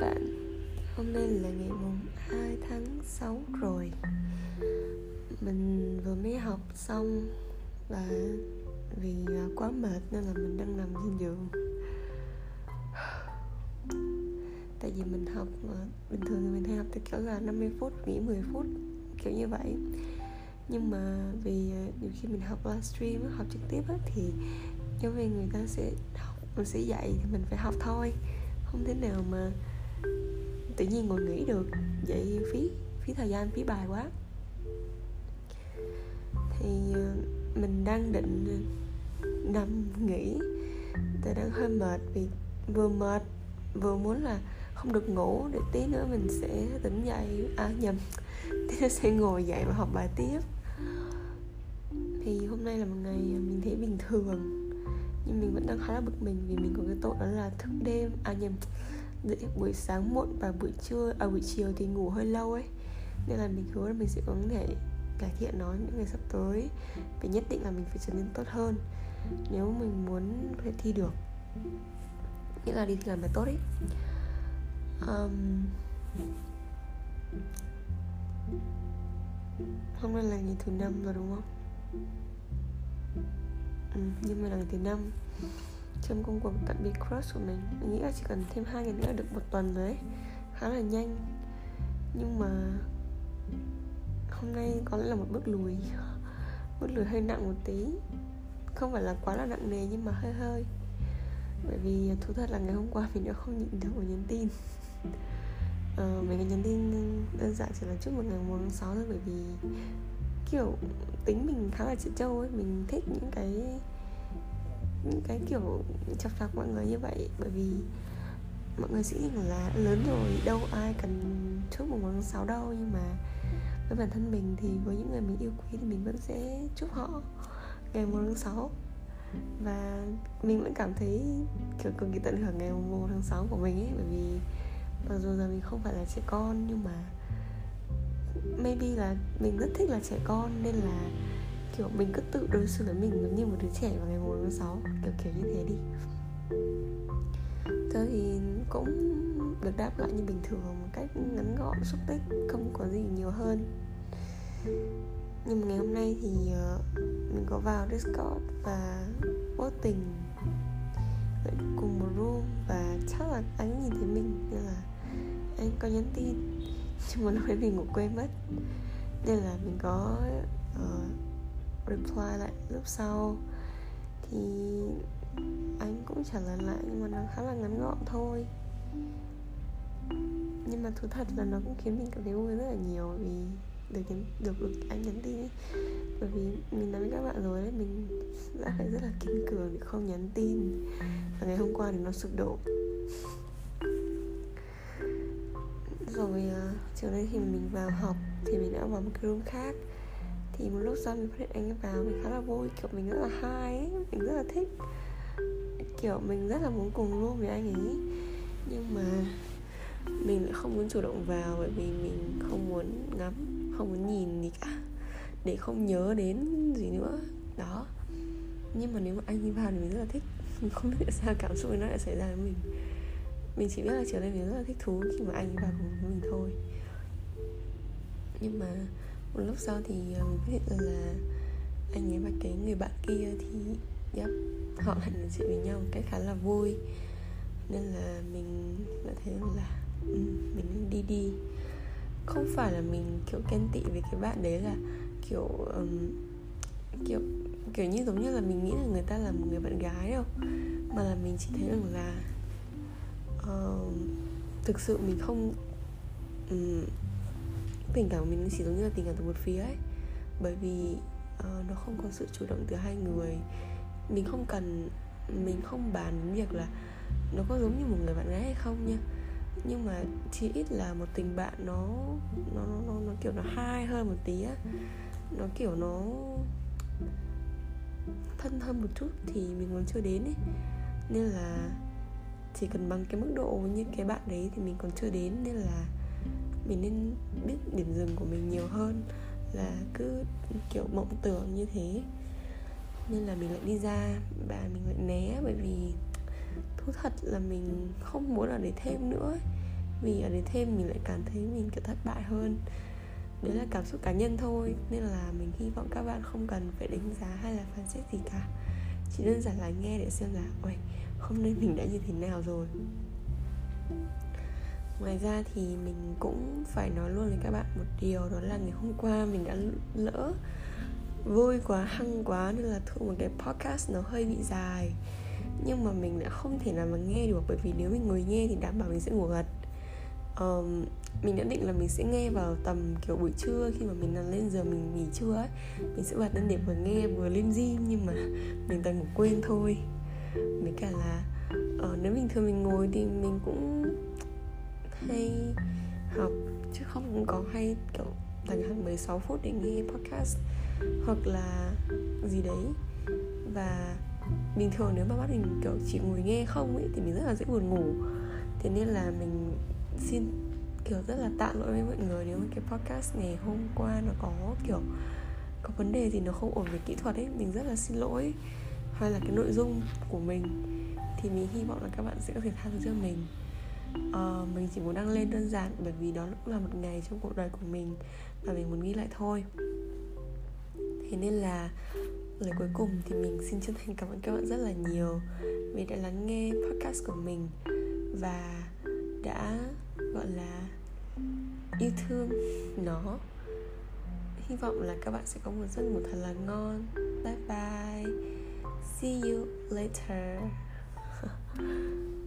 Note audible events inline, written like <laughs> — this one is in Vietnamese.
bạn. Hôm nay là ngày mùng 2 tháng 6 rồi. Mình vừa mới học xong Và vì à, quá mệt nên là mình đang nằm trên giường. Tại vì mình học mà Bình thường thì mình hay học theo kiểu là 50 phút, nghỉ 10 phút Kiểu như vậy. Nhưng mà vì à, nhiều khi mình học livestream, học trực tiếp á, Thì giáo viên người ta sẽ học, mình sẽ dạy thì mình phải học thôi. Không thể nào mà tự nhiên ngồi nghỉ được. Vậy phí phí thời gian, phí bài quá. Thì ờ, mình đang định ờ, nằm nghỉ. Tại đang hơi mệt vì vừa mệt, vừa muốn là không được ngủ. Để tí nữa mình sẽ tỉnh dậy. À nhầm. <laughs> Tí nữa sẽ ngồi dậy và học bài tiếp. Thì hôm nay là một ngày ờ, mình thấy bình thường. Nhưng mình vẫn đang khá là bực mình vì mình có cái tội đó là thức đêm. À nhầm dậy buổi sáng muộn và buổi trưa à buổi chiều thì ngủ hơi lâu ấy. Nên là mình hứa là mình sẽ có thể cải thiện nó những ngày sắp tới. Và nhất định là mình phải trở nên tốt hơn. Nếu mình muốn có thể thi được nghĩa là đi thi làm bài tốt ấy. Um, hôm nay là ngày thứ năm rồi đúng không? Ừ, nhưng mà là ngày thứ năm trong công cuộc tạm biệt crush của mình. Mình nghĩ là chỉ cần thêm hai ngày nữa được một tuần rồi ấy. Khá là nhanh. Nhưng mà hôm nay có lẽ là một bước lùi. <laughs> Bước lùi hơi nặng một tí. Không phải là quá là nặng nề nhưng mà hơi hơi. Bởi vì thú thật là ngày hôm qua mình đã không nhịn được một nhắn tin. <laughs> Ờ, mình nhắn tin đơn giản chỉ là chúc một ngày một tháng sáu thôi bởi vì kiểu tính mình khá là chị châu ấy. Mình thích những cái những cái kiểu chọc chọc mọi người như vậy, bởi vì mọi người sẽ nghĩ là lớn rồi, đâu ai cần chúc mùng tháng sáu đâu, nhưng mà với bản thân mình thì với những người mình yêu quý thì mình vẫn sẽ chúc họ ngày mùng tháng sáu. Và mình vẫn cảm thấy kiểu cực kỳ tận hưởng ngày một tháng sáu của mình ấy, bởi vì mặc dù giờ mình không phải là trẻ con, nhưng mà maybe là mình rất thích là trẻ con, nên là kiểu mình cứ tự đối xử với mình giống như một đứa trẻ vào ngày 1 tháng 6 kiểu kiểu như thế đi. Thế thì cũng được đáp lại như bình thường một cách ngắn gọn xúc tích không có gì nhiều hơn. Nhưng mà ngày hôm nay thì ờ, mình có vào discord và vô tình lại cùng một room và chắc là anh nhìn thấy mình nên là anh có nhắn tin. <laughs> Nhưng mà lúc đấy mình ngủ quên mất. Nên là mình có uh, reply lại lúc sau. Thì anh cũng trả lời lại nhưng mà nó khá là ngắn gọn thôi. Nhưng mà thú thật là nó cũng khiến mình cảm thấy vui rất là nhiều vì được nhắn, được, được anh nhắn tin ấy. Bởi vì mình nói với các bạn rồi đấy mình đã phải rất là kiên cường để không nhắn tin. Và ngày hôm qua thì nó sụp đổ. Rồi uh, chiều nay thì mình vào học thì mình đã vào một cái room khác thì một lúc sau mình phát hiện anh ấy vào, mình khá là vui, kiểu mình rất là hay ấy, mình rất là thích. Kiểu mình rất là muốn cùng luôn với anh ấy. Nhưng mà mình lại không muốn chủ động vào bởi vì mình không muốn ngắm, không muốn nhìn gì cả, để không nhớ đến gì nữa. Đó. Nhưng mà nếu mà anh ấy vào thì mình rất là thích. Mình <laughs> không biết sao cảm xúc nó lại xảy ra với mình. Mình chỉ biết là chiều nay mình rất là thích thú khi mà anh ấy vào cùng với mình thôi. Nhưng mà một lúc sau thì ờ, mình phát hiện ra là anh ấy và cái người bạn kia thì yep, họ lại nói chuyện với nhau một cách khá là vui. Nên là mình đã thấy là um, mình đi đi. Không phải là mình kiểu ghen tị với cái bạn đấy là kiểu um, kiểu kiểu như giống như là mình nghĩ là người ta là một người bạn gái đâu. Mà là mình chỉ thấy rằng là uh, thực sự mình không um, tình cảm của mình chỉ giống như là tình cảm từ một phía ấy. Bởi vì uh, nó không có sự chủ động từ hai người. Mình không cần mình không bàn đến việc là nó có giống như một người bạn gái hay không nha. Nhưng mà chỉ ít là một tình bạn nó nó nó, nó kiểu nó hai hơn một tí á. Nó kiểu nó thân hơn một chút thì mình còn chưa đến ấy. Nên là chỉ cần bằng cái mức độ như cái bạn đấy thì mình còn chưa đến. Nên là mình nên biết điểm dừng của mình nhiều hơn là cứ, kiểu, mộng tưởng như thế. Nên là mình lại đi ra và mình lại né, bởi vì thú thật là mình không muốn ở đấy thêm nữa vì ở đấy thêm mình lại cảm thấy mình, kiểu, thất bại hơn. Đấy là cảm xúc cá nhân thôi, nên là mình hy vọng các bạn không cần phải đánh giá hay là phán xét gì cả. Chỉ đơn giản là nghe để xem là ôi hôm nay mình đã như thế nào rồi? Ngoài ra thì mình cũng phải nói luôn với các bạn một điều đó là ngày hôm qua mình đã lỡ vui quá hăng quá nên là thu một cái podcast nó hơi bị dài. Nhưng mà mình đã không thể nào mà nghe được bởi vì nếu mình ngồi nghe thì đảm bảo mình sẽ ngủ gật. Um, mình đã định là mình sẽ nghe vào tầm kiểu buổi trưa khi mà mình nằm lên giờ mình nghỉ trưa ấy mình sẽ bật lên để vừa nghe vừa lên gym nhưng mà mình toàn ngủ quên thôi. Với cả là uh, nếu bình thường mình ngồi thì mình cũng hay học, chứ không có hay kiểu dành hàng 16 phút để nghe podcast hoặc là gì đấy. Và bình thường nếu mà bắt mình, kiểu, chỉ ngồi nghe không ấy, thì mình rất là dễ buồn ngủ. Thế nên là mình xin, kiểu, rất là tạ lỗi với mọi người nếu mà cái podcast ngày hôm qua nó có, kiểu, có vấn đề gì nó không ổn về kỹ thuật ấy, mình rất là xin lỗi. Hay là cái nội dung của mình, thì mình hy vọng là các bạn sẽ có thể tha thứ cho mình uh, mình chỉ muốn đăng lên đơn giản bởi vì đó cũng là một ngày trong cuộc đời của mình và mình muốn ghi lại thôi. Thế nên là lời cuối cùng thì mình xin chân thành cảm ơn các bạn rất là nhiều vì đã lắng nghe podcast của mình và đã gọi là yêu thương nó. Hy vọng là các bạn sẽ có một giấc ngủ thật là ngon. Bye bye. See you later. <laughs>